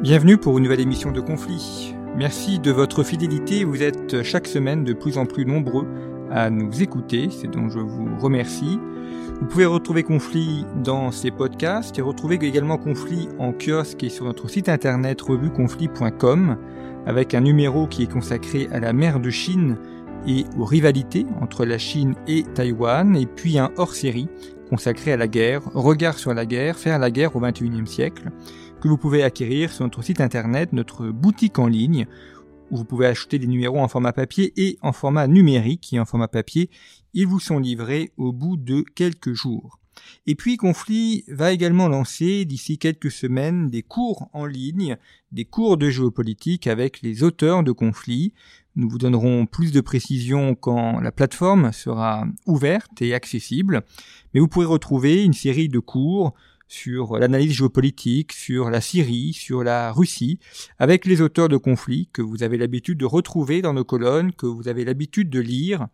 Bienvenue pour une nouvelle émission de Conflit. Merci de votre fidélité. Vous êtes chaque semaine de plus en plus nombreux à nous écouter. C'est donc je vous remercie. Vous pouvez retrouver Conflit dans ces podcasts et retrouver également Conflit en kiosque et sur notre site internet revueconflit.com avec un numéro qui est consacré à la mer de Chine et aux rivalités entre la Chine et Taïwan et puis un hors-série consacré à la guerre, regard sur la guerre, faire la guerre au XXIe siècle que vous pouvez acquérir sur notre site internet, notre boutique en ligne où vous pouvez acheter des numéros en format papier et en format numérique et en format papier. Ils vous sont livrés au bout de quelques jours. Et puis Conflit va également lancer d'ici quelques semaines des cours en ligne, des cours de géopolitique avec les auteurs de Conflit. Nous vous donnerons plus de précisions quand la plateforme sera ouverte et accessible. Mais vous pourrez retrouver une série de cours sur l'analyse géopolitique, sur la Syrie, sur la Russie, avec les auteurs de conflits que vous avez l'habitude de retrouver dans nos colonnes, que vous avez l'habitude de lire,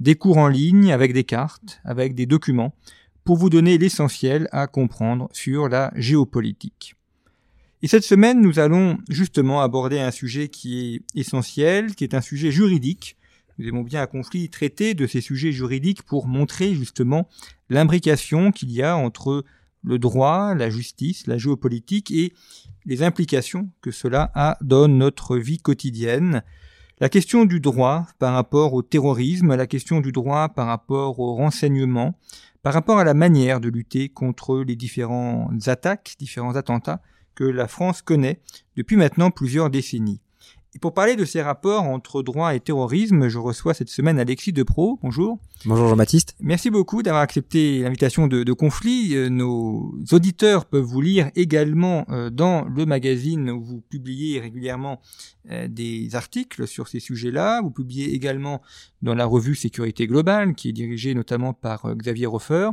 des cours en ligne avec des cartes, avec des documents, pour vous donner l'essentiel à comprendre sur la géopolitique. Et cette semaine, nous allons justement aborder un sujet qui est essentiel, qui est un sujet juridique. Nous aimons bien à conflit traiter de ces sujets juridiques pour montrer justement l'imbrication qu'il y a entre le droit, la justice, la géopolitique et les implications que cela a dans notre vie quotidienne. La question du droit par rapport au terrorisme, la question du droit par rapport au renseignement, par rapport à la manière de lutter contre les différentes attaques, différents attentats que la France connaît depuis maintenant plusieurs décennies. Et pour parler de ces rapports entre droit et terrorisme, je reçois cette semaine Alexis Depro. Bonjour. Bonjour Jean-Baptiste. Merci beaucoup d'avoir accepté l'invitation de, de, Conflit. Euh, nos auditeurs peuvent vous lire également euh, dans le magazine où vous publiez régulièrement euh, des articles sur ces sujets-là. Vous publiez également dans la revue Sécurité Globale, qui est dirigée notamment par Xavier Roffer.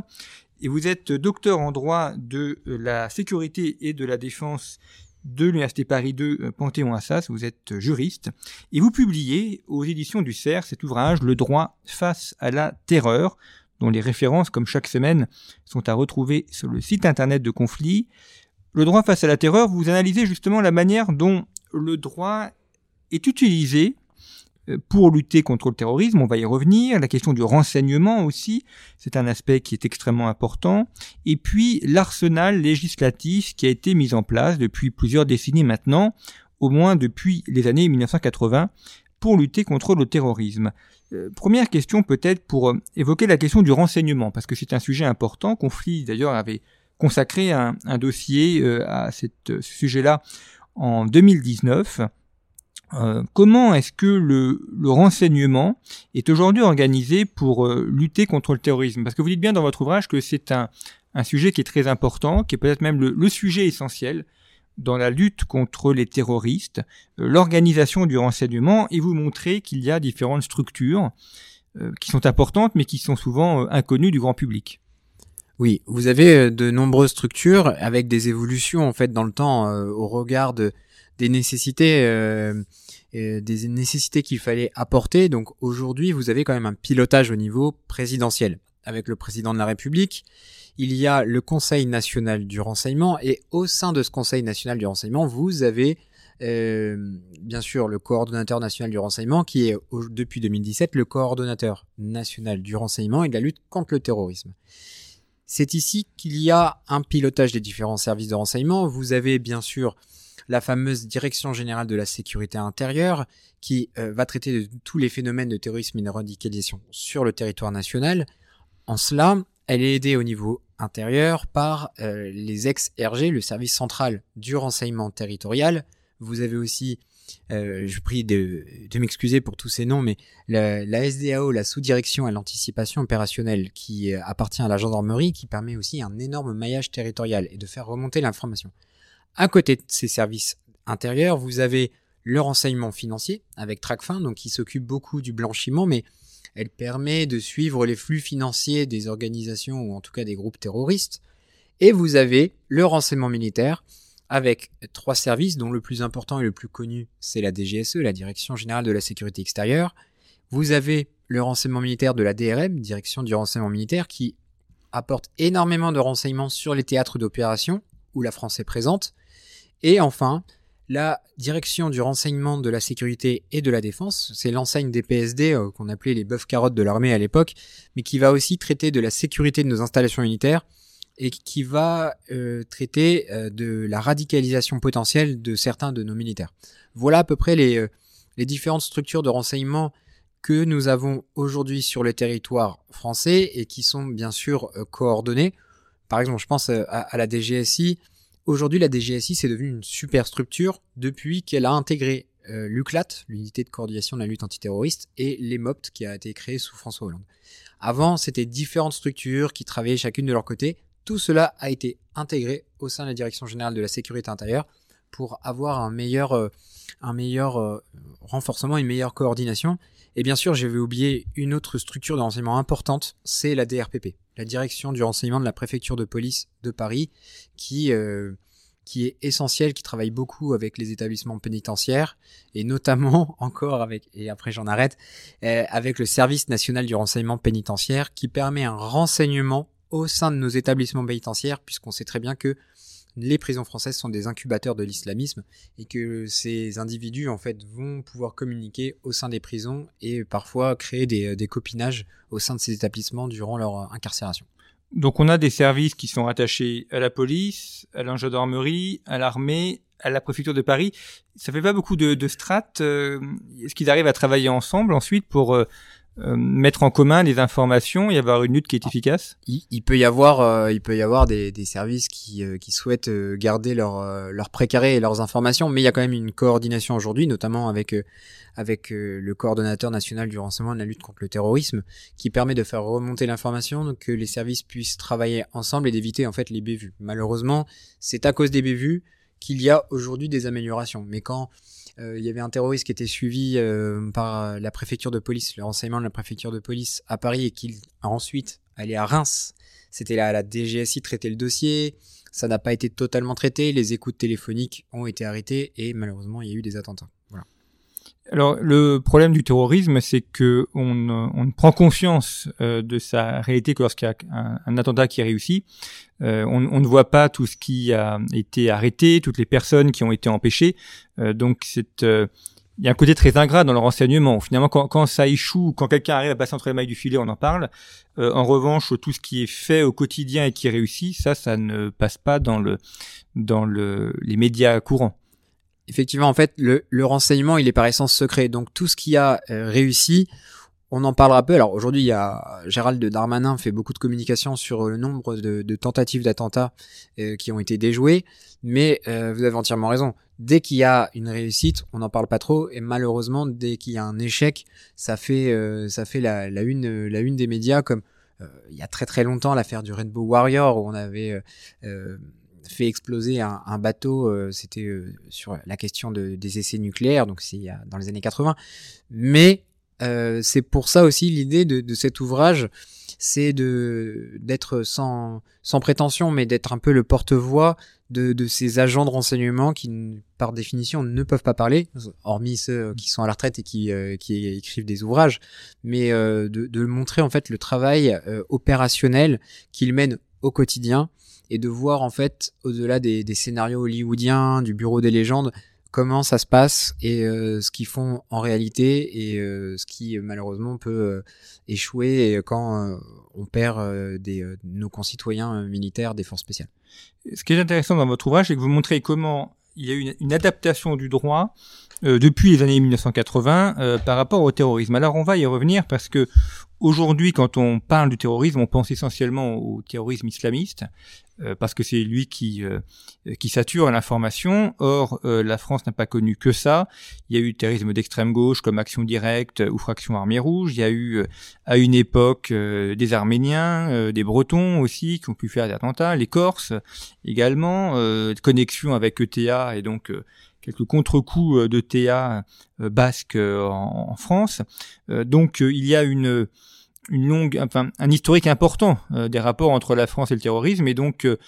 Et vous êtes docteur en droit de la sécurité et de la défense de l'Université Paris 2 euh, Panthéon-Assas, vous êtes juriste, et vous publiez aux éditions du CERF cet ouvrage Le droit face à la terreur, dont les références, comme chaque semaine, sont à retrouver sur le site internet de Conflit. Le droit face à la terreur, vous analysez justement la manière dont le droit est utilisé euh, pour lutter contre le terrorisme, on va y revenir, la question du renseignement aussi, c'est un aspect qui est extrêmement important, et puis l'arsenal législatif qui a été mis en place depuis plusieurs décennies maintenant, au moins depuis les années 1980, pour lutter contre le terrorisme. Euh, première question peut-être pour euh, évoquer la question du renseignement, parce que c'est un sujet important, Conflit d'ailleurs avait consacré un, dossier à ce sujet-là en 2019. Euh, comment est-ce que le, renseignement est aujourd'hui organisé pour euh, lutter contre le terrorisme? Parce que vous dites bien dans votre ouvrage que c'est un, sujet qui est très important, qui est peut-être même le, sujet essentiel dans la lutte contre les terroristes, euh, l'organisation du renseignement, et vous montrez qu'il y a différentes structures qui sont importantes, mais qui sont souvent inconnues du grand public. Oui, vous avez de nombreuses structures avec des évolutions en fait dans le temps au regard de, des nécessités des nécessités qu'il fallait apporter. Donc aujourd'hui, vous avez quand même un pilotage au niveau présidentiel avec le président de la République. Il y a le Conseil national du renseignement et au sein de ce Conseil national du renseignement, vous avez euh, bien sûr le coordonnateur national du renseignement qui est depuis 2017 le coordonnateur national du renseignement et de la lutte contre le terrorisme. C'est ici qu'il y a un pilotage des différents services de renseignement. Vous avez bien sûr la fameuse Direction générale de la sécurité intérieure, qui euh, va traiter de tous les phénomènes de terrorisme et de radicalisation sur le territoire national. En cela, elle est aidée au niveau intérieur par euh, les ex-RG, le service central du renseignement territorial. Vous avez aussi euh, je prie de, m'excuser pour tous ces noms, mais la, la SDAO, la sous-direction à l'anticipation opérationnelle, qui appartient à la gendarmerie, qui permet aussi un énorme maillage territorial et de faire remonter l'information. À côté de ces services intérieurs, vous avez le renseignement financier avec TRACFIN, donc qui s'occupe beaucoup du blanchiment, mais elle permet de suivre les flux financiers des organisations ou en tout cas des groupes terroristes. Et vous avez le renseignement militaire avec trois services dont le plus important et le plus connu c'est la DGSE, la Direction Générale de la Sécurité Extérieure. Vous avez le renseignement militaire de la DRM, Direction du renseignement militaire, qui apporte énormément de renseignements sur les théâtres d'opération où la France est présente. Et enfin, la direction du renseignement de la sécurité et de la défense, c'est l'enseigne des PSD euh, qu'on appelait les bœufs carottes de l'armée à l'époque, mais qui va aussi traiter de la sécurité de nos installations militaires et qui va euh, traiter euh, de la radicalisation potentielle de certains de nos militaires. Voilà à peu près les, différentes structures de renseignement que nous avons aujourd'hui sur le territoire français et qui sont bien sûr coordonnées. Par exemple, je pense à la DGSI, Aujourd'hui, la DGSI, c'est devenu une super structure depuis qu'elle a intégré euh, l'UCLAT, l'unité de coordination de la lutte antiterroriste, et l'EMOPT, qui a été créé sous François Hollande. Avant, c'était différentes structures qui travaillaient chacune de leur côté. Tout cela a été intégré au sein de la Direction générale de la sécurité intérieure pour avoir un meilleur, euh, un euh, renforcement, une meilleure coordination. Et bien sûr, j'avais oublié une autre structure de renseignement importante, c'est la DRPP, la direction du renseignement de la préfecture de police de Paris, qui, euh, qui est essentielle, qui travaille beaucoup avec les établissements pénitentiaires, et notamment encore avec, et après j'en arrête, euh, avec le service national du renseignement pénitentiaire, qui permet un renseignement au sein de nos établissements pénitentiaires, puisqu'on sait très bien que les prisons françaises sont des incubateurs de l'islamisme et que ces individus en fait vont pouvoir communiquer au sein des prisons et parfois créer des, des copinages au sein de ces établissements durant leur incarcération. Donc on a des services qui sont attachés à la police, à la gendarmerie, à l'armée, à la préfecture de Paris. Ça fait pas beaucoup de, de strates. Euh, est-ce qu'ils arrivent à travailler ensemble ensuite pour euh, euh, mettre en commun des informations et avoir une lutte qui est efficace il, peut y avoir, euh, il peut y avoir des, des services qui, euh, qui souhaitent garder leur, leur précaré et leurs informations, mais il y a quand même une coordination aujourd'hui, notamment avec, avec le coordonnateur national du renseignement de la lutte contre le terrorisme, qui permet de faire remonter l'information, que les services puissent travailler ensemble et d'éviter en fait les bévues. Malheureusement, c'est à cause des bévues qu'il y a aujourd'hui des améliorations. Mais quand euh, il y avait un terroriste qui était suivi euh, par la préfecture de police, le renseignement de la préfecture de police à Paris et qu'il a ensuite allé à Reims. C'était là la DGSI traitait le dossier. Ça n'a pas été totalement traité. Les écoutes téléphoniques ont été arrêtées et malheureusement il y a eu des attentats. Alors le problème du terrorisme, c'est que on, on, prend conscience euh, de sa réalité que lorsqu'il y a un, un, attentat qui réussit, euh, on, ne voit pas tout ce qui a été arrêté, toutes les personnes qui ont été empêchées. Euh, donc c'est euh, il y a un côté très ingrat dans le renseignement. Finalement, quand, quand ça échoue, quand quelqu'un arrive à passer entre les mailles du filet, on en parle. en revanche, tout ce qui est fait au quotidien et qui réussit, ça, ça ne passe pas dans le dans le, les médias courants effectivement, en fait, le, renseignement, il est par essence secret. Donc tout ce qui a euh, réussi, on en parlera peu. Alors aujourd'hui, il y a Gérald Darmanin fait beaucoup de communication sur le nombre de, tentatives d'attentats euh, qui ont été déjouées, mais euh, vous avez entièrement raison. Dès qu'il y a une réussite, on n'en parle pas trop, et malheureusement, dès qu'il y a un échec, ça fait ça fait la, la, une la une des médias comme il y a très très longtemps l'affaire du Rainbow Warrior où on avait fait exploser un, un bateau, euh, c'était euh, sur la question de, des essais nucléaires, donc c'est dans les années 80. Mais euh, c'est pour ça aussi l'idée de, de, cet ouvrage, c'est de d'être sans sans prétention, mais d'être un peu le porte-voix de, de ces agents de renseignement qui, par définition, ne peuvent pas parler, hormis ceux qui sont à la retraite et qui, qui écrivent des ouvrages, mais de, de montrer en fait le travail opérationnel qu'ils mènent au quotidien et de voir en fait au-delà des, scénarios hollywoodiens, du bureau des légendes, comment ça se passe et euh, ce qu'ils font en réalité et euh, ce qui malheureusement peut euh, échouer quand on perd des, nos concitoyens militaires des forces spéciales. Ce qui est intéressant dans votre ouvrage, c'est que vous montrez comment il y a eu une, adaptation du droit depuis les années 1980 par rapport au terrorisme. Alors on va y revenir parce que Aujourd'hui, quand on parle du terrorisme, on pense essentiellement au terrorisme islamiste, euh, parce que c'est lui qui euh, qui sature l'information. Or, euh, la France n'a pas connu que ça. Il y a eu le terrorisme d'extrême gauche comme Action Directe ou Fraction Armée Rouge. Il y a eu à une époque des Arméniens, des Bretons aussi qui ont pu faire des attentats, les Corses également, connexion avec ETA et donc quelques contre-coups de TA basque en, France. donc il y a une une longue, enfin, un historique important euh, des rapports entre la France et le terrorisme, et donc euh,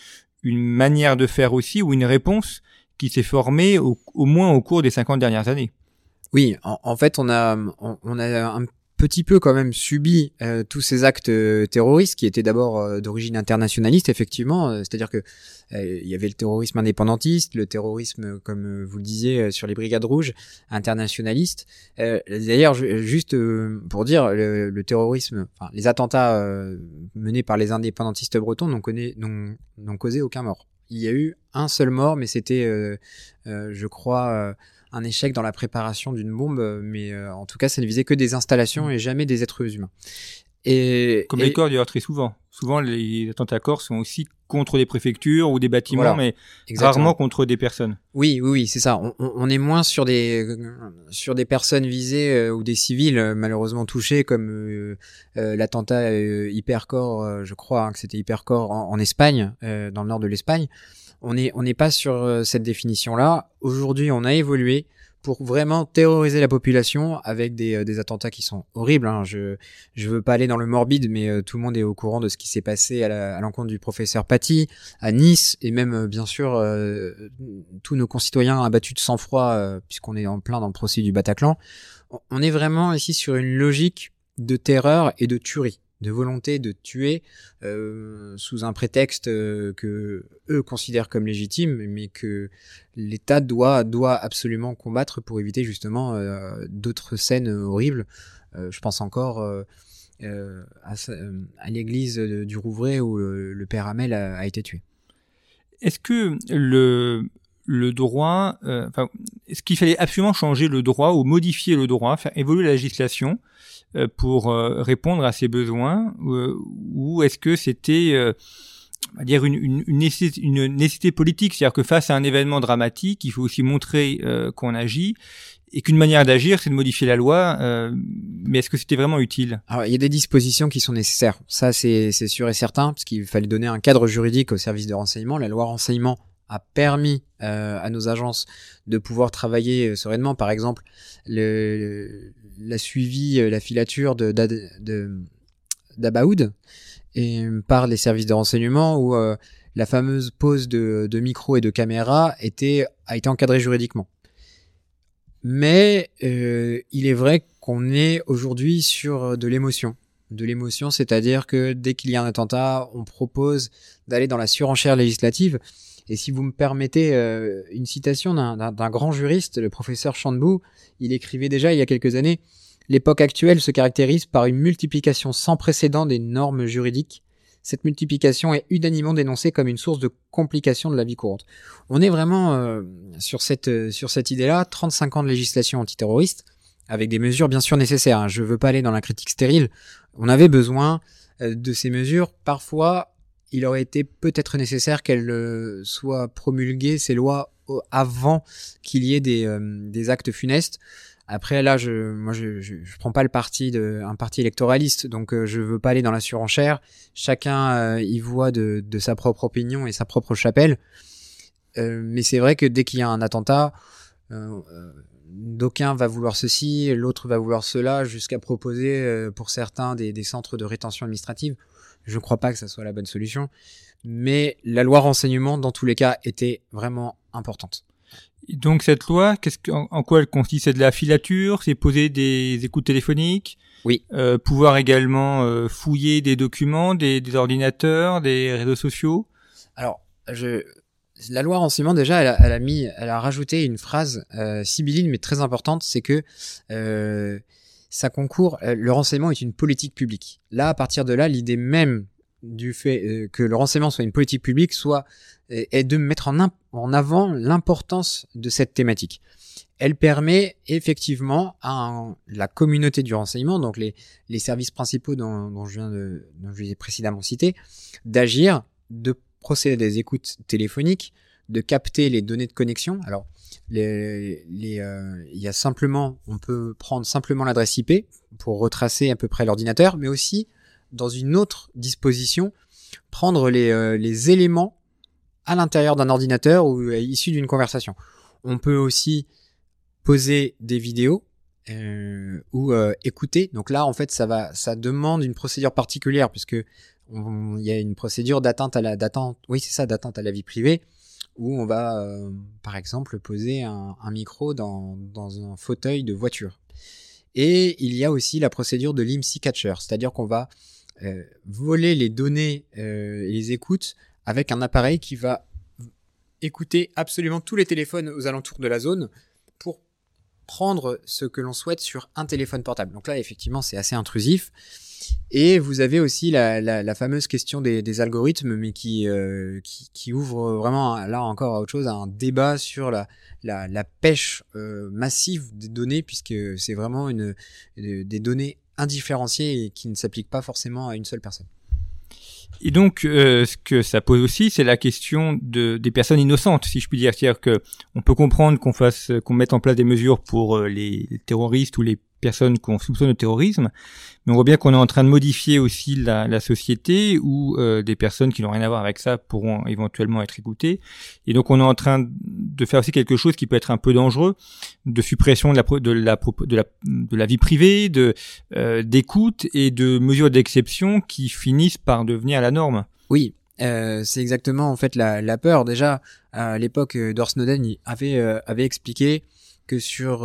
une manière de faire aussi ou une réponse qui s'est formée au, moins au cours des 50 dernières années. Oui, en, fait, on a, on, a un petit peu quand même subi euh, tous ces actes euh, terroristes qui étaient d'abord euh, d'origine internationaliste, effectivement. C'est-à-dire que il y avait le terrorisme indépendantiste, le terrorisme, comme vous le disiez, sur les brigades rouges, internationaliste. D'ailleurs, juste pour dire, le, terrorisme, enfin, les attentats menés par les indépendantistes bretons n'ont causé aucun mort. Il y a eu un seul mort, mais c'était, je crois un échec dans la préparation d'une bombe, euh, mais euh, en tout cas, ça ne visait que des installations et jamais des êtres humains. Et, Comme les corps d'ailleurs très souvent. Souvent, les attentats corps sont aussi contre des préfectures ou des bâtiments, mais rarement contre des personnes. Oui, oui, oui, c'est ça. On, est moins sur des sur des personnes visées euh, ou des civils malheureusement touchés, comme l'attentat Hypercore, je crois hein, que c'était Hypercore en, en Espagne, dans le nord de l'Espagne on n'est on n'est pas sur euh, cette définition-là. Aujourd'hui, on a évolué pour vraiment terroriser la population avec des, euh, des attentats qui sont horribles. Hein. Je je veux pas aller dans le morbide, mais euh, tout le monde est au courant de ce qui s'est passé à l'encontre du professeur Paty à Nice et même bien sûr tous nos concitoyens abattus de sang-froid puisqu'on est en plein dans le procès du Bataclan. On est vraiment ici sur une logique de terreur et de tuerie de volonté de tuer euh, sous un prétexte euh, que eux considèrent comme légitime, mais que l'État doit doit absolument combattre pour éviter justement euh, d'autres scènes horribles. je pense encore à, l'église du Rouvray où le, père Hamel a, été tué. Est-ce que le le droit, est-ce qu'il fallait absolument changer le droit ou modifier le droit, faire évoluer la législation pour euh, répondre à ces besoins euh, ou est-ce que c'était à dire une, une, une, nécessité, politique, c'est-à-dire que face à un événement dramatique, il faut aussi montrer qu'on agit et qu'une manière d'agir, c'est de modifier la loi. mais est-ce que c'était vraiment utile? Alors, il y a des dispositions qui sont nécessaires. Ça, c'est sûr et certain, parce qu'il fallait donner un cadre juridique au service de renseignement. La loi renseignement a permis euh, à nos agences de pouvoir travailler euh, sereinement. Par exemple, le, la suivi, euh, la filature de, d'Abaoud et par les services de renseignement où la fameuse pose de, de micro et de caméra était, a été encadrée juridiquement. Mais il est vrai qu'on est aujourd'hui sur de l'émotion. De l'émotion, c'est-à-dire que dès qu'il y a un attentat, on propose d'aller dans la surenchère législative. Et si vous me permettez euh, une citation d'un grand juriste, le professeur Chandbou, il écrivait déjà il y a quelques années L'époque actuelle se caractérise par une multiplication sans précédent des normes juridiques. Cette multiplication est unanimement dénoncée comme une source de complications de la vie courante. On est vraiment euh, sur cette, euh, sur cette idée-là, 35 ans de législation antiterroriste, avec des mesures bien sûr nécessaires. Hein. Je veux pas aller dans la critique stérile. On avait besoin de ces mesures, parfois il aurait été peut-être nécessaire qu'elles euh, soient promulguées, ces lois, avant qu'il y ait des, euh, des, actes funestes. Après là, je, moi, je, je, prends pas le parti de un parti électoraliste, donc euh, je veux pas aller dans la surenchère. Chacun y voit de, sa propre opinion et sa propre chapelle. mais c'est vrai que dès qu'il y a un attentat, d'aucun va vouloir ceci, l'autre va vouloir cela, jusqu'à proposer pour certains des centres de rétention administrative. Je ne crois pas que ça soit la bonne solution. Mais la loi renseignement, dans tous les cas, était vraiment importante. Donc cette loi, qu'est-ce en, quoi elle consiste? C'est de la filature, c'est poser des écoutes téléphoniques, oui. Euh, pouvoir également euh, fouiller des documents, des, ordinateurs, des réseaux sociaux? Alors, je, la loi renseignement déjà, elle a, elle a mis, elle a rajouté une phrase euh, sibylline mais très importante, c'est que euh, ça concourt, euh, le renseignement est une politique publique. Là, à partir de là, l'idée même du fait que le renseignement soit une politique publique soit est de mettre en, avant l'importance de cette thématique. Elle permet effectivement à la communauté du renseignement, donc les, les services principaux dont, je viens de, dont je ai précédemment cité, d'agir, de procéder à des écoutes téléphoniques, de capter les données de connexion. Alors, euh, il y a simplement, on peut prendre simplement l'adresse IP pour retracer à peu près l'ordinateur, mais aussi dans une autre disposition, prendre les, euh, les éléments à l'intérieur d'un ordinateur ou issus d'une conversation. On peut aussi poser des vidéos euh, ou écouter. Donc là, en fait, ça va, ça demande une procédure particulière puisque il y a une procédure d'atteinte à la, d'attente, oui c'est ça, d'atteinte à la vie privée, où on va, euh, par exemple, poser un, micro dans, dans un fauteuil de voiture. Et il y a aussi la procédure de l'IMSI catcher, c'est-à-dire qu'on va euh, voler les données euh, et les écoutes avec un appareil qui va écouter absolument tous les téléphones aux alentours de la zone pour prendre ce que l'on souhaite sur un téléphone portable. Donc là, effectivement, c'est assez intrusif. Et vous avez aussi la, la, la fameuse question des, des, algorithmes, mais qui, euh, qui, qui, ouvre vraiment là encore à autre chose, à un débat sur la, la, la pêche euh, massive des données, puisque c'est vraiment une, des données indifférenciées et qui ne s'appliquent pas forcément à une seule personne. Et donc, euh, ce que ça pose aussi, c'est la question de, des personnes innocentes, si je puis dire. C'est-à-dire que on peut comprendre qu'on fasse, qu'on mette en place des mesures pour euh, les terroristes ou les personnes qu'on soupçonne de terrorisme, mais on voit bien qu'on est en train de modifier aussi la, société où euh, des personnes qui n'ont rien à voir avec ça pourront éventuellement être écoutées. Et donc on est en train de faire aussi quelque chose qui peut être un peu dangereux, de suppression de la de la de la, vie privée, de euh, d'écoute et de mesures d'exception qui finissent par devenir la norme. Oui, euh, c'est exactement en fait la, la peur. Déjà à l'époque, Dor Snowden avait avait expliqué que sur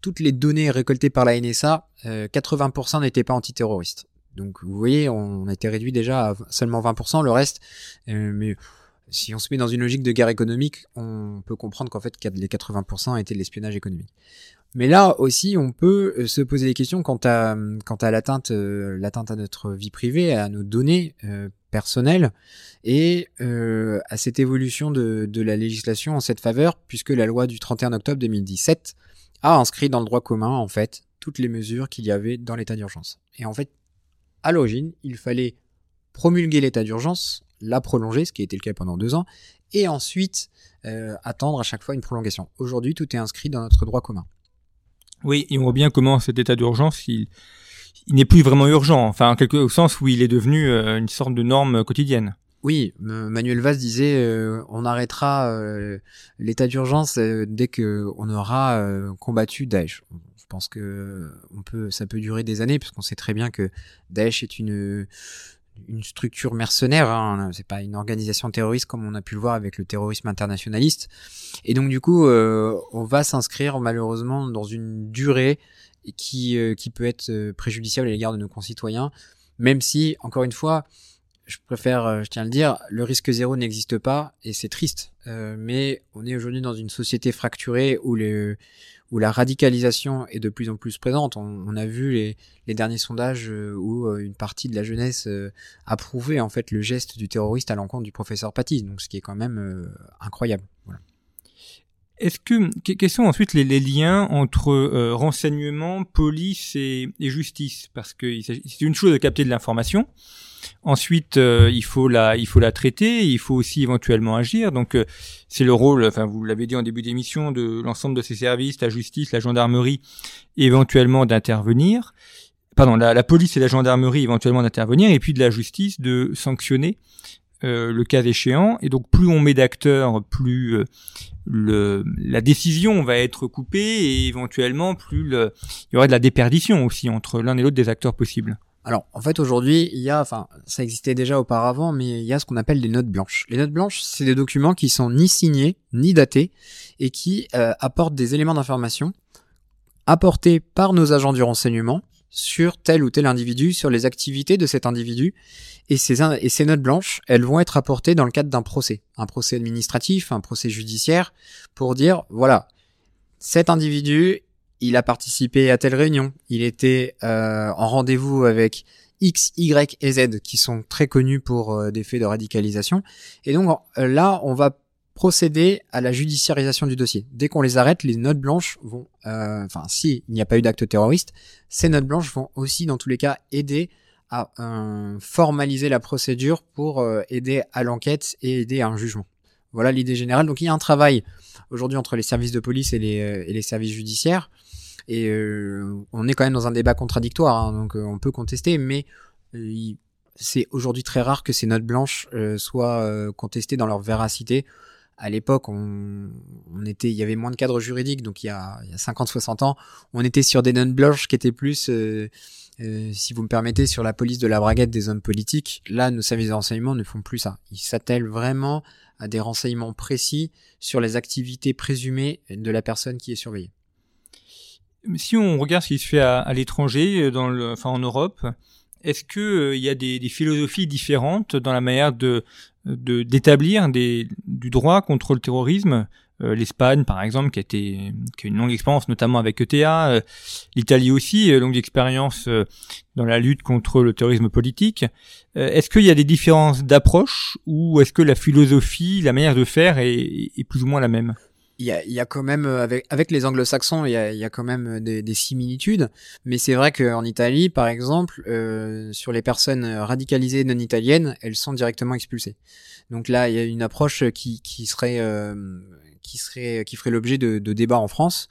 toutes les données récoltées par la NSA, euh, 80% n'étaient pas antiterroristes. Donc vous voyez, on a été réduit déjà à seulement 20%, le reste, euh, mais si on se met dans une logique de guerre économique, on peut comprendre qu'en fait les 80% étaient de l'espionnage économique. Mais là aussi, on peut euh, se poser des questions quant à quant à l'atteinte euh, l'atteinte à notre vie privée, à nos données euh, personnelles et euh, à cette évolution de, de la législation en cette faveur, puisque la loi du 31 octobre 2017 a inscrit dans le droit commun, en fait, toutes les mesures qu'il y avait dans l'état d'urgence. Et en fait, à l'origine, il fallait promulguer l'état d'urgence, la prolonger, ce qui a été le cas pendant deux ans, et ensuite euh, attendre à chaque fois une prolongation. Aujourd'hui, tout est inscrit dans notre droit commun. Oui, et on voit bien comment cet état d'urgence, il, n'est plus vraiment urgent, enfin, en quelque sens où il est devenu euh, une sorte de norme quotidienne. Oui, Manuel Valls disait euh, on arrêtera euh, l'état d'urgence euh, dès que on aura euh, combattu Daesh. Je pense que on peut, ça peut durer des années puisqu'on sait très bien que Daesh est une une structure mercenaire, hein, c'est pas une organisation terroriste comme on a pu le voir avec le terrorisme internationaliste. Et donc du coup, on va s'inscrire malheureusement dans une durée qui qui peut être préjudiciable à l'égard de nos concitoyens, même si encore une fois je préfère, euh, je tiens à le dire, le risque zéro n'existe pas et c'est triste. Euh, mais on est aujourd'hui dans une société fracturée où, les, où la radicalisation est de plus en plus présente. On, on a vu les, les, derniers sondages euh, où une partie de la jeunesse approuvait en fait le geste du terroriste à l'encontre du professeur Paty, donc ce qui est quand même incroyable. Voilà. Est-ce que quels sont ensuite les, liens entre euh, renseignement, police et, justice? Parce que c'est une chose de capter de l'information. Ensuite, euh, il faut la, il faut la traiter. Il faut aussi éventuellement agir. Donc, euh, c'est le rôle. Enfin, vous l'avez dit en début d'émission, de l'ensemble de ces services, la justice, la gendarmerie, éventuellement d'intervenir. Pardon, la, police et la gendarmerie éventuellement d'intervenir, et puis de la justice de sanctionner le cas échéant. Et donc, plus on met d'acteurs, plus la décision va être coupée et éventuellement plus il y aurait de la déperdition aussi entre l'un et l'autre des acteurs possibles. Alors, en fait, aujourd'hui, il y a, enfin, ça existait déjà auparavant, mais il y a ce qu'on appelle des notes blanches. Les notes blanches, c'est des documents qui sont ni signés, ni datés, et qui euh, apportent des éléments d'information apportés par nos agents du renseignement sur tel ou tel individu, sur les activités de cet individu. Et ces, notes blanches, elles vont être apportées dans le cadre d'un procès, un procès administratif, un procès judiciaire, pour dire, voilà, cet individu, il a participé à telle réunion, il était euh, en rendez-vous avec X, Y et Z qui sont très connus pour des faits de radicalisation. Et donc là, on va procéder à la judiciarisation du dossier. Dès qu'on les arrête, les notes blanches vont, enfin, si il n'y a pas eu d'acte terroriste, ces notes blanches vont aussi, dans tous les cas, aider à formaliser la procédure pour aider à l'enquête et aider à un jugement. Voilà l'idée générale. Donc il y a un travail aujourd'hui entre les services de police et les, euh, et les services judiciaires. Et euh, on est quand même dans un débat contradictoire, hein, donc euh, on peut contester, mais c'est aujourd'hui très rare que ces notes blanches soient contestées dans leur véracité. À l'époque, on, était, il y avait moins de cadres juridiques, donc il y a, il y a 50-60 ans, on était sur des notes blanches qui étaient plus, si vous me permettez, sur la police de la braguette des hommes politiques. Là, nos services de renseignement ne font plus ça. Ils s'attellent vraiment à des renseignements précis sur les activités présumées de la personne qui est surveillée. Si on regarde ce qui se fait à, l'étranger, euh, enfin en Europe, est-ce que euh, y a des, philosophies différentes dans la manière de d'établir du droit contre le terrorisme euh, l'Espagne par exemple qui a été qui a une longue expérience notamment avec ETA, euh, l'Italie aussi longue expérience euh, dans la lutte contre le terrorisme politique. est-ce qu'il y a des différences d'approche ou est-ce que la philosophie, la manière de faire est, est plus ou moins la même? Il y a, y a, quand même avec avec les anglo-saxons il y a, y a quand même des, des similitudes mais c'est vrai qu'en Italie par exemple euh, sur les personnes radicalisées non italiennes elles sont directement expulsées donc là il y a une approche qui qui serait euh, qui serait qui ferait l'objet de, de, débats en France.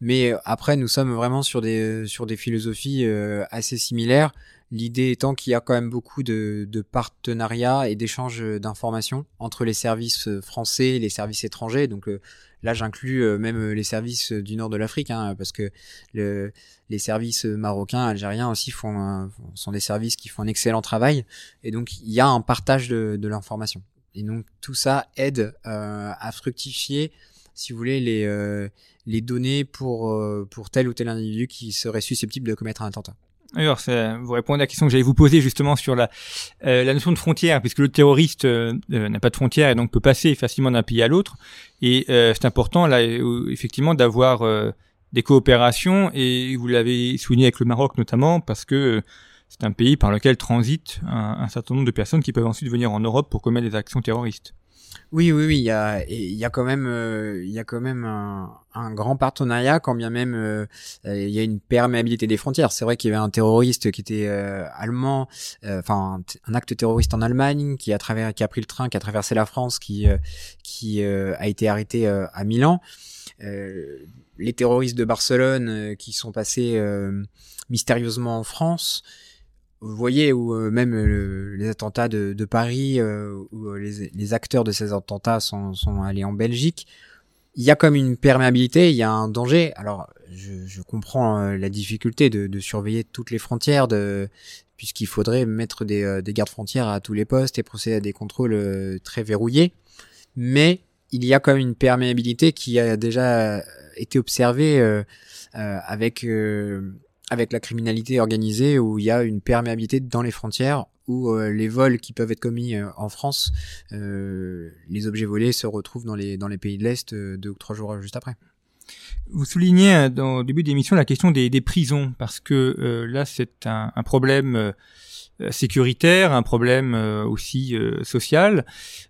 Mais après, nous sommes vraiment sur des sur des philosophies euh, assez similaires. L'idée étant qu'il y a quand même beaucoup de, de partenariats et d'échanges d'informations entre les services français et les services étrangers. Donc euh, là, j'inclus euh, même les services du nord de l'Afrique, hein, parce que le, les services marocains, algériens aussi font sont des services qui font un excellent travail. Et donc il y a un partage de, l'information. Et donc tout ça aide euh, à fructifier, si vous voulez, les, euh, les données pour, euh, pour tel ou tel individu qui serait susceptible de commettre un attentat. Alors, vous répondez à la question que j'allais vous poser justement sur la, la notion de frontière, puisque le terroriste n'a pas de frontière et donc peut passer facilement d'un pays à l'autre. Et c'est important là, effectivement, d'avoir des coopérations. Et vous l'avez souligné avec le Maroc notamment, parce que c'est un pays par lequel transitent un, certain nombre de personnes qui peuvent ensuite venir en Europe pour commettre des actions terroristes. Oui, oui, oui, il y a, il y a quand même, euh, il y a quand même un, un, grand partenariat, quand bien même euh, il y a une perméabilité des frontières. C'est vrai qu'il y avait un terroriste qui était euh, allemand, enfin un acte terroriste en Allemagne, qui a qui a pris le train, qui a traversé la France, qui a été arrêté à Milan. les terroristes de Barcelone qui sont passés mystérieusement en France vous voyez, ou euh, même euh, les attentats de, de Paris, euh, où les, les, acteurs de ces attentats sont, sont, allés en Belgique, il y a comme une perméabilité, il y a un danger. Alors, je, je comprends la difficulté de, de, surveiller toutes les frontières, de, puisqu'il faudrait mettre des, des gardes frontières à tous les postes et procéder à des contrôles très verrouillés. Mais il y a même une perméabilité qui a déjà été observée avec avec la criminalité organisée où il y a une perméabilité dans les frontières où euh, les vols qui peuvent être commis euh, en France, euh, les objets volés se retrouvent dans les dans les pays de l'Est deux ou trois jours juste après. Vous soulignez dans, au début de l'émission la question des, prisons parce que là c'est un, un, problème euh, sécuritaire, un problème euh, aussi euh, social.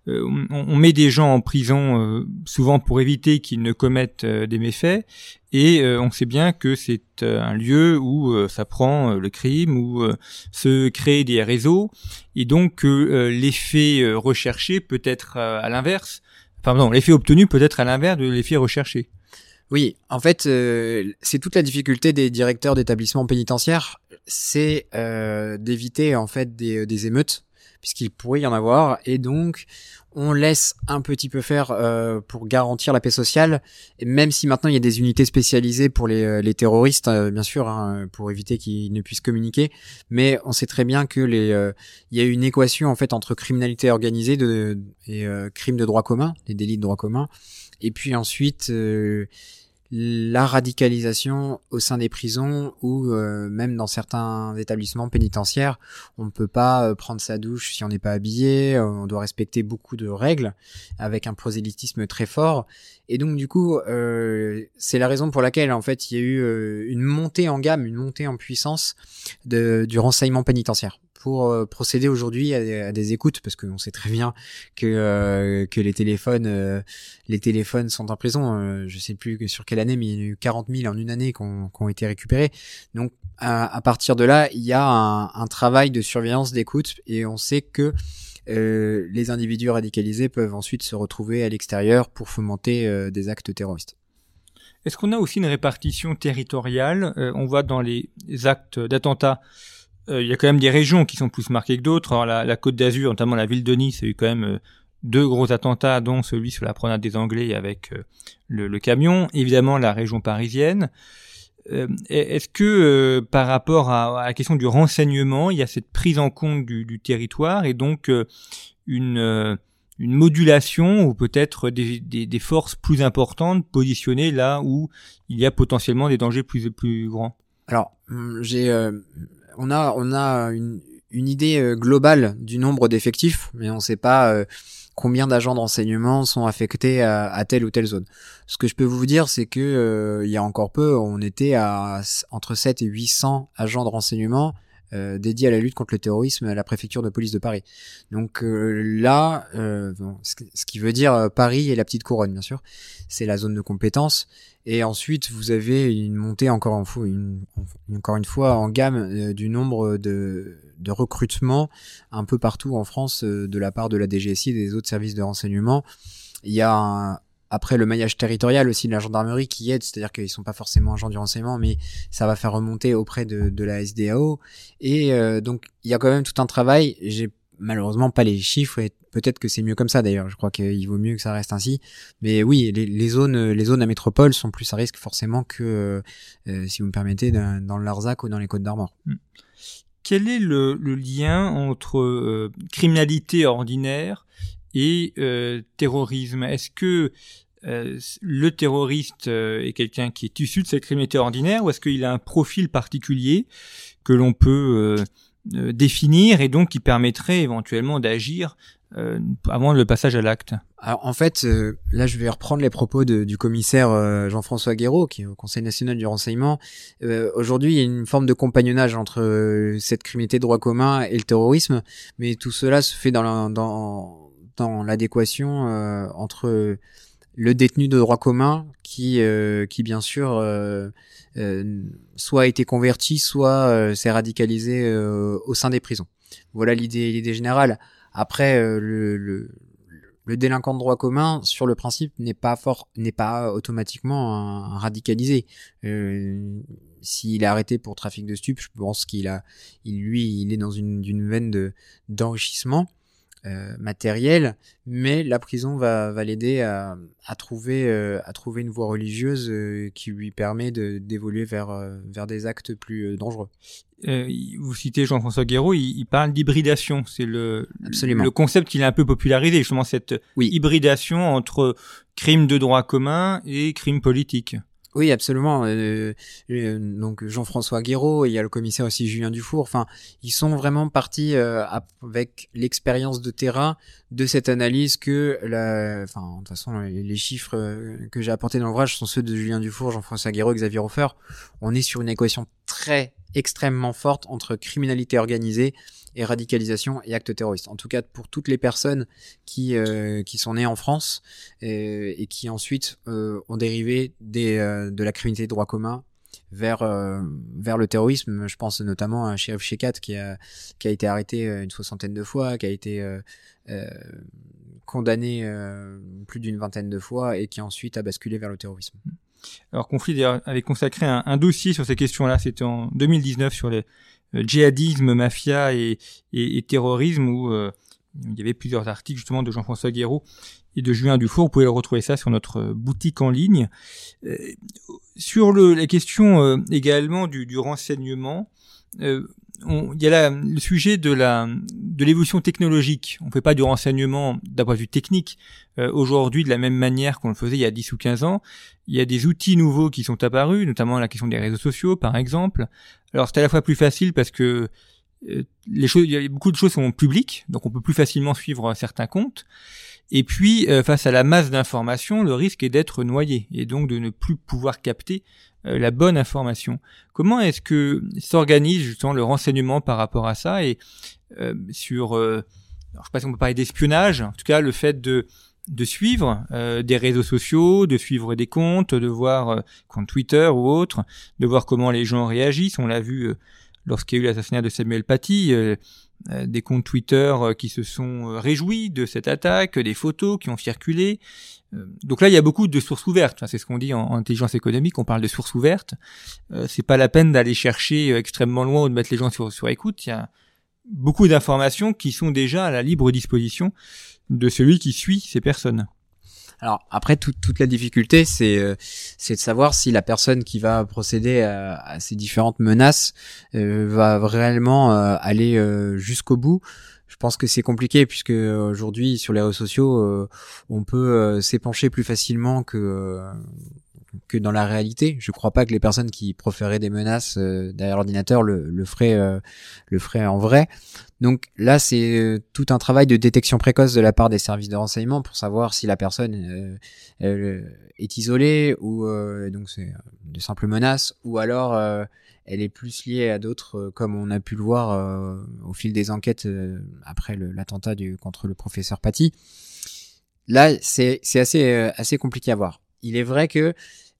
On, on, met des gens en prison souvent pour éviter qu'ils ne commettent des méfaits, et on sait bien que c'est un lieu où ça prend le crime, où se créent des réseaux, et donc l'effet recherché peut être à l'inverse. Pardon, l'effet obtenu peut être à l'inverse de l'effet recherché. Oui, en fait, euh, c'est toute la difficulté des directeurs d'établissements pénitentiaires, c'est euh, d'éviter en fait des, des émeutes, puisqu'il pourrait y en avoir, et donc on laisse un petit peu faire euh, pour garantir la paix sociale, et même si maintenant il y a des unités spécialisées pour les, euh, terroristes, euh, bien sûr, hein, pour éviter qu'ils ne puissent communiquer, mais on sait très bien que les, il y a une équation en fait entre criminalité organisée de, et crimes de droit commun, les délits de droit commun, et puis ensuite la radicalisation au sein des prisons ou euh, même dans certains établissements pénitentiaires. On ne peut pas euh, prendre sa douche si on n'est pas habillé, on doit respecter beaucoup de règles avec un prosélytisme très fort. Et donc du coup, euh, c'est la raison pour laquelle en fait il y a eu une montée en gamme, une montée en puissance de, du renseignement pénitentiaire pour euh, procéder aujourd'hui à, des écoutes parce qu'on sait très bien que euh, que les téléphones euh, les téléphones sont en prison. Je sais plus sur quelle année mais il y a eu 40 000 en une année qui ont, été récupérés. Donc à, partir de là il y a un, un travail de surveillance d'écoute et on sait que les individus radicalisés peuvent ensuite se retrouver à l'extérieur pour fomenter des actes terroristes. Est-ce qu'on a aussi une répartition territoriale? On voit dans les actes d'attentats euh, il y a quand même des régions qui sont plus marquées que d'autres. La, Côte d'Azur, notamment la ville de Nice, a eu quand même euh, deux gros attentats, dont celui sur la promenade des Anglais avec euh, le, camion. Évidemment, la région parisienne. Est-ce que par rapport à, la question du renseignement, il y a cette prise en compte du, territoire et donc une, une modulation ou peut-être des, forces plus importantes positionnées là où il y a potentiellement des dangers plus, plus grands? Alors, on a on a une, idée euh, globale du nombre d'effectifs, mais on ne sait pas euh, combien d'agents de renseignement sont affectés à, telle ou telle zone. Ce que je peux vous dire, c'est que euh, il y a encore peu, on était à entre 7 et 800 agents de renseignement euh, dédiés à la lutte contre le terrorisme à la préfecture de police de Paris. Donc là, ce, qui veut dire Paris et la petite couronne, bien sûr, c'est la zone de compétence. Et ensuite, vous avez une montée encore, en, une, encore une fois en gamme euh, du nombre de, de recrutements un peu partout en France euh, de la part de la DGSI et des autres services de renseignement. Il y a après le maillage territorial aussi de la gendarmerie qui aide, c'est-à-dire qu'ils sont pas forcément agents du renseignement, mais ça va faire remonter auprès de, de la SDAO. Et euh, donc il y a quand même tout un travail. J'ai malheureusement pas les chiffres et peut-être que c'est mieux comme ça d'ailleurs. Je crois qu'il vaut mieux que ça reste ainsi. Mais oui, les, zones, les zones à métropole sont plus à risque forcément que, euh, si vous me permettez, dans le Larzac ou dans les Côtes d'Armor. Hmm. Quel est le, lien entre euh, criminalité ordinaire et euh, terrorisme Est-ce que le terroriste est quelqu'un qui est issu de cette criminalité ordinaire ou est-ce qu'il a un profil particulier que l'on peut euh, définir et donc qui permettrait éventuellement d'agir euh, avant le passage à l'acte? Alors en fait, euh, là je vais reprendre les propos de, du commissaire Jean-François Guéraud, qui est au Conseil national du renseignement. Aujourd'hui, il y a une forme de compagnonnage entre cette criminalité de droit commun et le terrorisme, mais tout cela se fait dans dans, l'adéquation entre le détenu de droit commun qui, euh, bien sûr, euh, euh, soit a été converti, soit s'est radicalisé au sein des prisons. Voilà l'idée, générale. Après, le, délinquant de droit commun, sur le principe, n'est pas automatiquement radicalisé. S'il est arrêté pour trafic de stupes, je pense qu'il a, il, lui, est dans une, veine de d'enrichissement. Euh, matériel, mais la prison va, va l'aider à, à, trouver, euh, à trouver une voie religieuse euh, qui lui permet d'évoluer vers, vers des actes plus dangereux. vous citez Jean-François Guéraud, il, parle d'hybridation. C'est le, le concept qu'il a un peu popularisé, justement cette hybridation entre crime de droit commun et crime politique. Oui, absolument. Euh, euh, donc Jean-François Guéraud, il y a le commissaire aussi Julien Dufour. Enfin, ils sont vraiment partis euh, avec l'expérience de terrain de cette analyse que, la, enfin, de toute façon, les, chiffres que j'ai apportés dans l'ouvrage sont ceux de Julien Dufour, Jean-François Guéraud, Xavier Hofer. On est sur une équation très extrêmement forte entre criminalité organisée et radicalisation et actes terroristes. En tout cas, pour toutes les personnes qui, euh, qui sont nées en France et, et qui ensuite euh, ont dérivé des, euh, de la criminalité de droit commun vers vers le terrorisme. Je pense notamment à Sheriff Shekat qui a qui a été arrêté une soixantaine de fois, qui a été condamné plus d'une vingtaine de fois et qui ensuite a basculé vers le terrorisme. Alors Conflit avait consacré un, un dossier sur ces questions-là, c'était en 2019 sur les euh, djihadisme, mafia et, et, terrorisme où euh, il y avait plusieurs articles justement de Jean-François Guéraud et de Julien Dufour. Vous pouvez retrouver ça sur notre boutique en ligne. Euh, sur le, la question également du, du renseignement, il y a la, le sujet de la de l'évolution technologique. On fait pas du renseignement d'un point de vue technique euh, aujourd'hui de la même manière qu'on le faisait il y a 10 ou 15 ans. Il y a des outils nouveaux qui sont apparus, notamment la question des réseaux sociaux par exemple. Alors c'est à la fois plus facile parce que euh, les choses, beaucoup de choses sont publiques, donc on peut plus facilement suivre certains comptes. Et puis, euh, face à la masse d'informations, le risque est d'être noyé et donc de ne plus pouvoir capter la bonne information. Comment est-ce que s'organise justement le renseignement par rapport à ça et euh, sur, alors, je sais pas si on peut parler d'espionnage, en tout cas le fait de de suivre des réseaux sociaux, de suivre des comptes, de voir compte Twitter ou autre, de voir comment les gens réagissent. On l'a vu lorsqu'il y a eu l'assassinat de Samuel Paty, euh, des comptes Twitter euh, qui se sont euh, réjouis de cette attaque, des photos qui ont circulé. Donc là, il y a beaucoup de sources ouvertes. c'est ce qu'on dit en, intelligence économique. On parle de sources ouvertes. c'est pas la peine d'aller chercher extrêmement loin ou de mettre les gens sur écoute. Il y a beaucoup d'informations qui sont déjà à la libre disposition de celui qui suit ces personnes. Alors après, toute la difficulté, c'est euh, c'est de savoir si la personne qui va procéder à, ces différentes menaces euh, va réellement euh, aller jusqu'au bout. Je pense que c'est compliqué puisque aujourd'hui sur les réseaux sociaux, on peut s'épancher plus facilement que que dans la réalité. Je crois pas que les personnes qui proféraient des menaces euh, derrière l'ordinateur le, le feraient euh, le feraient en vrai. Donc là, c'est euh, tout un travail de détection précoce de la part des services de renseignement pour savoir si la personne est isolée ou donc c'est de simples menaces ou alors elle est plus liée à d'autres, comme on a pu le voir au fil des enquêtes après l'attentat contre le professeur Paty. Là, c'est assez assez compliqué à voir. Il est vrai que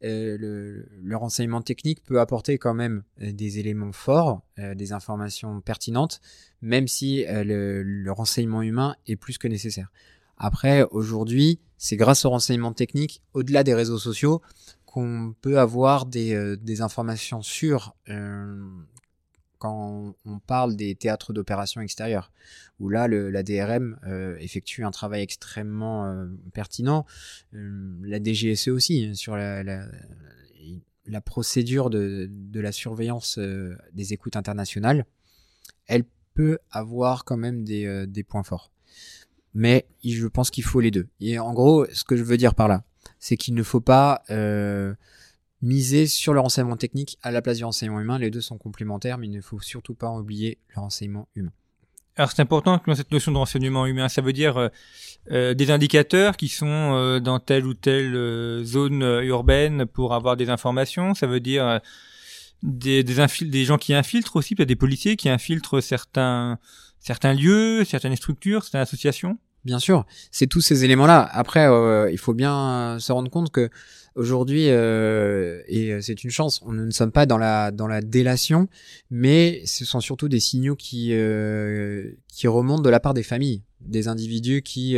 euh, le, renseignement technique peut apporter quand même euh, des éléments forts, euh, des informations pertinentes, même si le, renseignement humain est plus que nécessaire. Après, aujourd'hui, c'est grâce au renseignement technique, au-delà des réseaux sociaux, qu'on peut avoir des, des informations sûres quand on parle des théâtres d'opération extérieures, où là, la DRM euh, effectue un travail extrêmement euh, pertinent. Euh, la DGSE aussi, hein, sur la, procédure de, la surveillance des écoutes internationales, elle peut avoir quand même des points forts. Mais je pense qu'il faut les deux. Et en gros, ce que je veux dire par là, c'est qu'il ne faut pas miser sur le renseignement technique à la place du renseignement humain. Les deux sont complémentaires, mais il ne faut surtout pas oublier le renseignement humain. Alors c'est important que dans cette notion de renseignement humain, ça veut dire euh, euh des indicateurs qui sont euh, dans telle ou telle euh, zone urbaine pour avoir des informations. Ça veut dire des, des, des gens qui infiltrent aussi, peut-être des policiers qui infiltrent certains certains lieux, certaines structures, certaines associations. Bien sûr, c'est tous ces éléments-là. Après, euh, il faut bien se rendre compte que aujourd'hui, euh, et c'est une chance, on ne sommes pas dans la dans la délation, mais ce sont surtout des signaux qui euh, qui remontent de la part des familles, des individus qui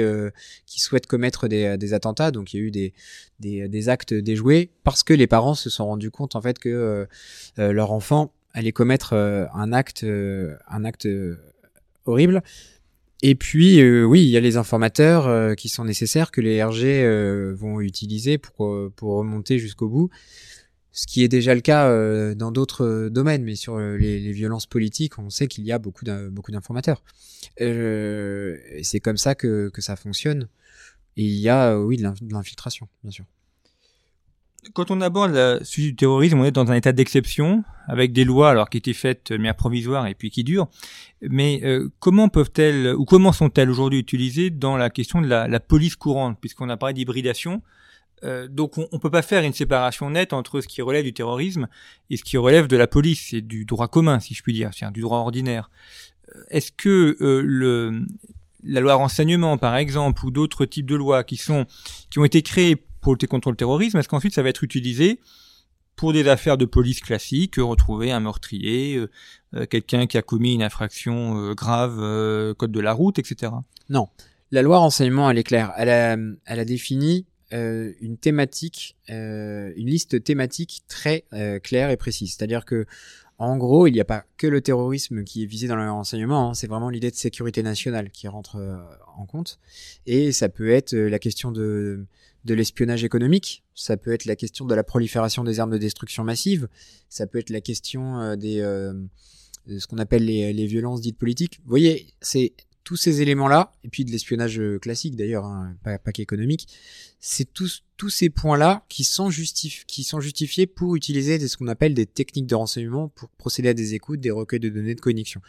qui souhaitent commettre des, des attentats. Donc il y a eu des des, des actes déjoués parce que les parents se sont rendus compte en fait que leur enfant allait commettre un acte un acte horrible et puis, euh, oui, il y a les informateurs euh, qui sont nécessaires que les RG euh, vont utiliser pour, pour remonter jusqu'au bout. Ce qui est déjà le cas dans d'autres domaines, mais sur les, les, violences politiques, on sait qu'il y a beaucoup d'informateurs. c'est comme ça que, que ça fonctionne. Et il y a, oui, de l'infiltration, bien sûr quand on aborde le sujet du terrorisme, on est dans un état d'exception, avec des lois alors qui étaient faites de manière provisoire et puis qui durent. Mais euh, comment peuvent-elles ou comment sont-elles aujourd'hui utilisées dans la question de la, la police courante, puisqu'on a parlé d'hybridation euh, donc on, ne peut pas faire une séparation nette entre ce qui relève du terrorisme et ce qui relève de la police et du droit commun, si je puis dire, c'est-à-dire du droit ordinaire. Euh, est-ce que euh, le la loi renseignement, par exemple, ou d'autres types de lois qui sont qui ont été créées pour lutter contre le terrorisme, est-ce qu'ensuite ça va être utilisé pour des affaires de police classiques, retrouver un meurtrier, euh, euh, quelqu'un qui a commis une infraction euh, grave, code de la route, etc. Non. La loi renseignement, elle est claire. Elle a, elle défini une thématique, une liste thématique très claire et précise. C'est-à-dire que, en gros, il n'y a pas que le terrorisme qui est visé dans le renseignement. Hein. c'est vraiment l'idée de sécurité nationale qui rentre en compte. Et ça peut être la question de de l'espionnage économique, ça peut être la question de la prolifération des armes de destruction massive, ça peut être la question euh, des, euh, ce qu'on appelle les, les violences dites politiques. Vous voyez, c'est tous ces éléments-là, et puis de l'espionnage euh, classique d'ailleurs, hein, pas, pas qu'économique, c'est tous, tous ces points-là qui, sont qui sont justifiés pour utiliser ce qu'on appelle des techniques de renseignement pour procéder à des écoutes, des recueils de données de connexion.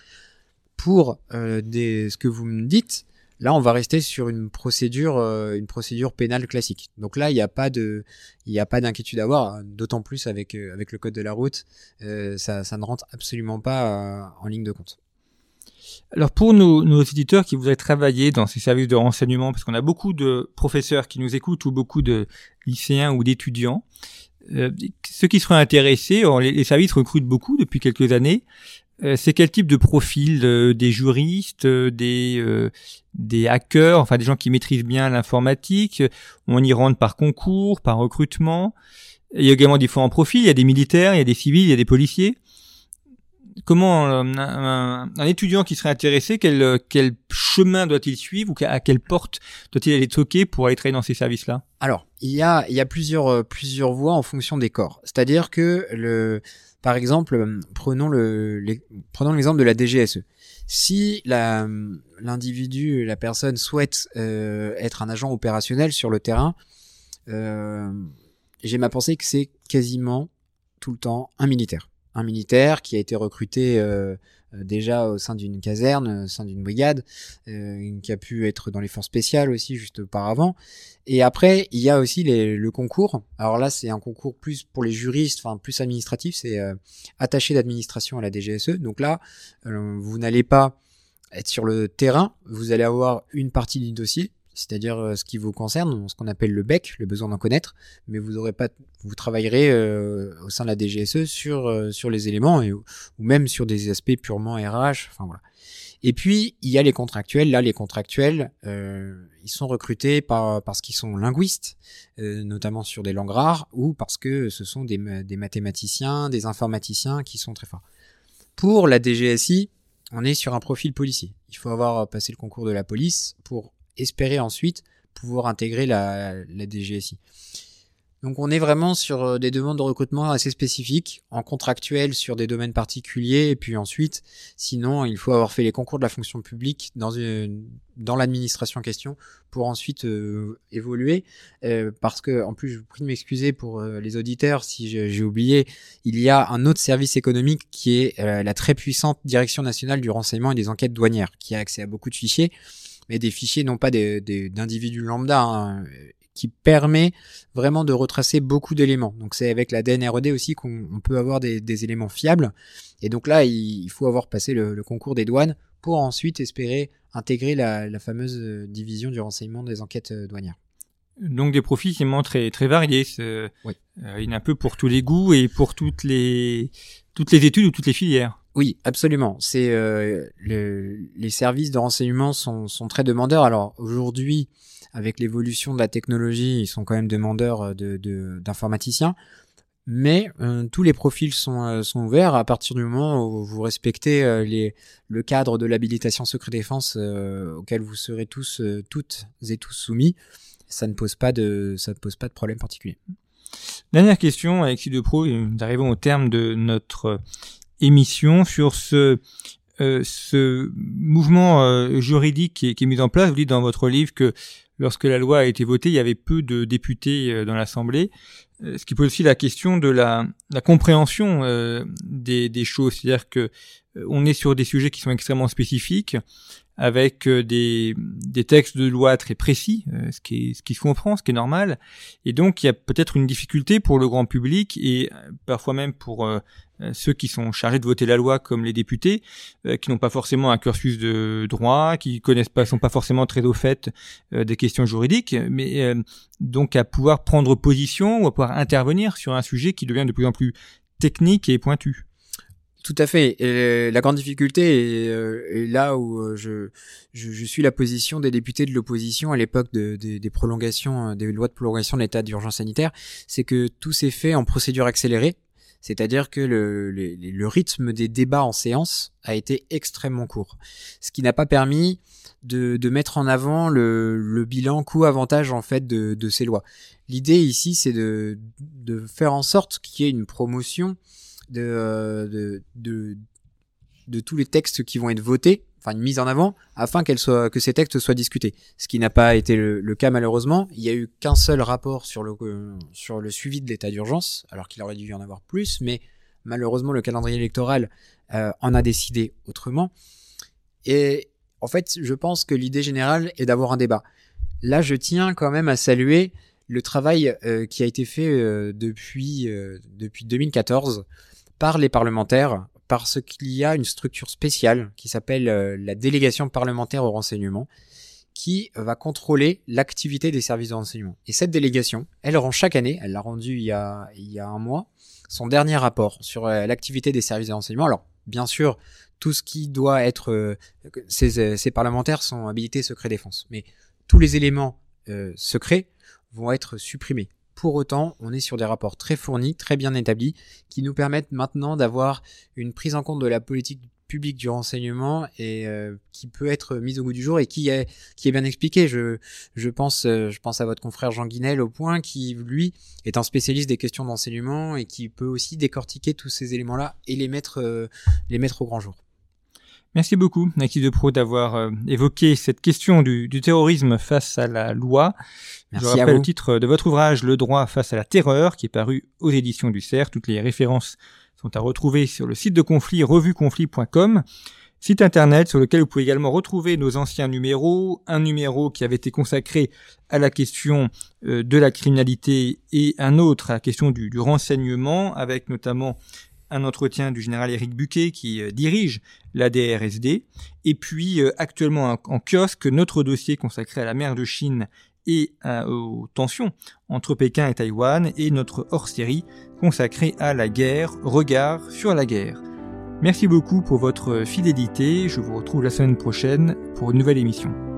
Pour euh, des, ce que vous me dites, là on va rester sur une procédure, euh, une procédure pénale classique. Donc là il n'y a pas de, il a pas d'inquiétude à avoir, hein, d'autant plus avec euh, avec le code de la route, euh, ça, ne rentre absolument pas en ligne de compte. Alors pour nos, nos, éditeurs qui voudraient travailler dans ces services de renseignement, parce qu'on a beaucoup de professeurs qui nous écoutent ou beaucoup de lycéens ou d'étudiants, ceux qui seraient intéressés, les, services recrutent beaucoup depuis quelques années. Euh, c'est quel type de profil euh, Des juristes, euh, des euh, des hackers, enfin des gens qui maîtrisent bien l'informatique? On y rentre par concours, par recrutement. Il y a également des fois en profil. Il y a des militaires, il y a des civils, il y a des policiers comment euh, un, étudiant qui serait intéressé, quel, quel chemin doit-il suivre ou à quelle porte doit-il aller toquer pour aller travailler dans ces services-là? Alors, il y a, il y a plusieurs, euh, plusieurs voies en fonction des corps. C'est-à-dire que, le, par exemple, prenons le, prenons l'exemple de la DGSE. Si la, l'individu, la personne souhaite être un agent opérationnel sur le terrain, euh, j'ai ma pensée que c'est quasiment tout le temps un militaire un militaire qui a été recruté euh, euh, déjà au sein d'une caserne, au sein d'une brigade, euh, qui a pu être dans les forces spéciales aussi juste auparavant. Et après, il y a aussi le concours. Alors là, c'est un concours plus pour les juristes, enfin plus administratif, c'est attaché d'administration à la DGSE. Donc là, vous n'allez pas être sur le terrain, vous allez avoir une partie du dossier, c'est-à-dire euh, ce qui vous concerne, ce qu'on appelle le BEC, le besoin d'en connaître, mais vous aurez pas, vous travaillerez euh, au sein de la DGSE sur euh, sur les éléments et, ou même sur des aspects purement RH. Enfin voilà. Et puis il y a les contractuels. Là, les contractuels, ils sont recrutés par parce qu'ils sont linguistes, notamment sur des langues rares, ou parce que ce sont des, des mathématiciens, des informaticiens qui sont très forts. Pour la DGSI, on est sur un profil policier. Il faut avoir passé le concours de la police pour espérer ensuite pouvoir intégrer la, la DGSI. Donc on est vraiment sur euh, des demandes de recrutement assez spécifiques, en contractuel sur des domaines particuliers, et puis ensuite, sinon, il faut avoir fait les concours de la fonction publique dans, dans l'administration en question pour ensuite euh, évoluer. Euh, parce que, en plus, je vous prie de m'excuser pour euh, les auditeurs si j'ai oublié, il y a un autre service économique qui est la très puissante Direction nationale du renseignement et des enquêtes douanières, qui a accès à beaucoup de fichiers mais des fichiers non pas d'individus lambda, hein, qui permet vraiment de retracer beaucoup d'éléments. Donc c'est avec la DNRED aussi qu'on peut avoir des, éléments fiables. Et donc là, il, faut avoir passé le, concours des douanes pour ensuite espérer intégrer la, fameuse euh, division du renseignement des enquêtes euh, douanières. Donc des profils qui très très variés. Oui. Euh, il y en a un peu pour tous les goûts et pour toutes les toutes les études ou toutes les filières. Oui, absolument. C'est euh, les services de renseignement sont, sont très demandeurs. Alors aujourd'hui, avec l'évolution de la technologie, ils sont quand même demandeurs de d'informaticiens. mais euh, tous les profils sont, euh, sont ouverts à partir du moment où vous respectez euh, les, le cadre de l'habilitation secret défense auquel vous serez tous, toutes et tous soumis. Ça ne pose pas de, ça ne pose pas de problème particulier. Dernière question, Alexis Depro, nous arrivons au terme de notre émission sur ce euh, ce mouvement euh, juridique qui est, qui est, mis en place. Vous dites dans votre livre que lorsque la loi a été votée, il y avait peu de députés euh, dans l'Assemblée, ce qui pose aussi la question de la, la compréhension des, des, choses. C'est-à-dire que on est sur des sujets qui sont extrêmement spécifiques avec euh, des, des textes de loi très précis, euh, ce qui est ce qui se comprend, ce qui est normal. Et donc il y a peut-être une difficulté pour le grand public et euh, parfois même pour ceux qui sont chargés de voter la loi comme les députés, qui n'ont pas forcément un cursus de droit, qui connaissent pas, sont pas forcément très au fait des questions juridiques, mais donc à pouvoir prendre position ou à pouvoir intervenir sur un sujet qui devient de plus en plus technique et pointu. Tout à fait. Et la grande difficulté est, euh, là où euh, je, suis la position des députés de l'opposition à l'époque de, des prolongations, euh, des lois de prolongation de l'état d'urgence sanitaire, c'est que tout s'est fait en procédure accélérée. C'est-à-dire que le, rythme des débats en séance a été extrêmement court, ce qui n'a pas permis de, mettre en avant le, bilan coût-avantage en fait de, ces lois. L'idée ici, c'est de faire en sorte qu'il y ait une promotion de, de, de tous les textes qui vont être votés, enfin une mise en avant, afin qu'elle soit, que ces textes soient discutés. Ce qui n'a pas été le, cas malheureusement. Il y a eu qu'un seul rapport sur le, euh, sur le suivi de l'état d'urgence, alors qu'il aurait dû y en avoir plus, mais malheureusement le calendrier électoral euh, en a décidé autrement. Et en fait, je pense que l'idée générale est d'avoir un débat. Là, je tiens quand même à saluer le travail euh, qui a été fait euh, depuis, euh, depuis 2014 par les parlementaires, parce qu'il y a une structure spéciale qui s'appelle la délégation parlementaire au renseignement, qui va contrôler l'activité des services de renseignement. Et cette délégation, elle rend chaque année, elle l'a rendu il y, a, il y a un mois, son dernier rapport sur l'activité des services de renseignement. Alors, bien sûr, tout ce qui doit être... ces, ces parlementaires sont habilités secret défense. Mais tous les éléments secrets vont être supprimés. Pour autant, on est sur des rapports très fournis, très bien établis, qui nous permettent maintenant d'avoir une prise en compte de la politique publique du renseignement et euh, qui peut être mise au goût du jour et qui est qui est bien expliqué. Je je pense euh, je pense à votre confrère Jean Guinel au point qui lui est un spécialiste des questions d'enseignement et qui peut aussi décortiquer tous ces éléments là et euh, les mettre au grand jour. Merci beaucoup, Naki de Pro, d'avoir euh, évoqué cette question du, terrorisme face à la loi. Merci Je rappelle le titre de votre ouvrage, Le droit face à la terreur, qui est paru aux éditions du CERF. Toutes les références sont à retrouver sur le site de conflit, revueconflit.com, site internet sur lequel vous pouvez également retrouver nos anciens numéros, un numéro qui avait été consacré à la question euh, de la criminalité et un autre à la question du, du renseignement, avec notamment un entretien du général Éric Buquet qui euh, dirige la DRSD, et puis euh, actuellement en, kiosque notre dossier consacré à la mer de Chine et aux tensions entre Pékin et Taïwan, et notre hors-série consacré à la guerre, regard sur la guerre. Merci beaucoup pour votre fidélité, je vous retrouve la semaine prochaine pour une nouvelle émission.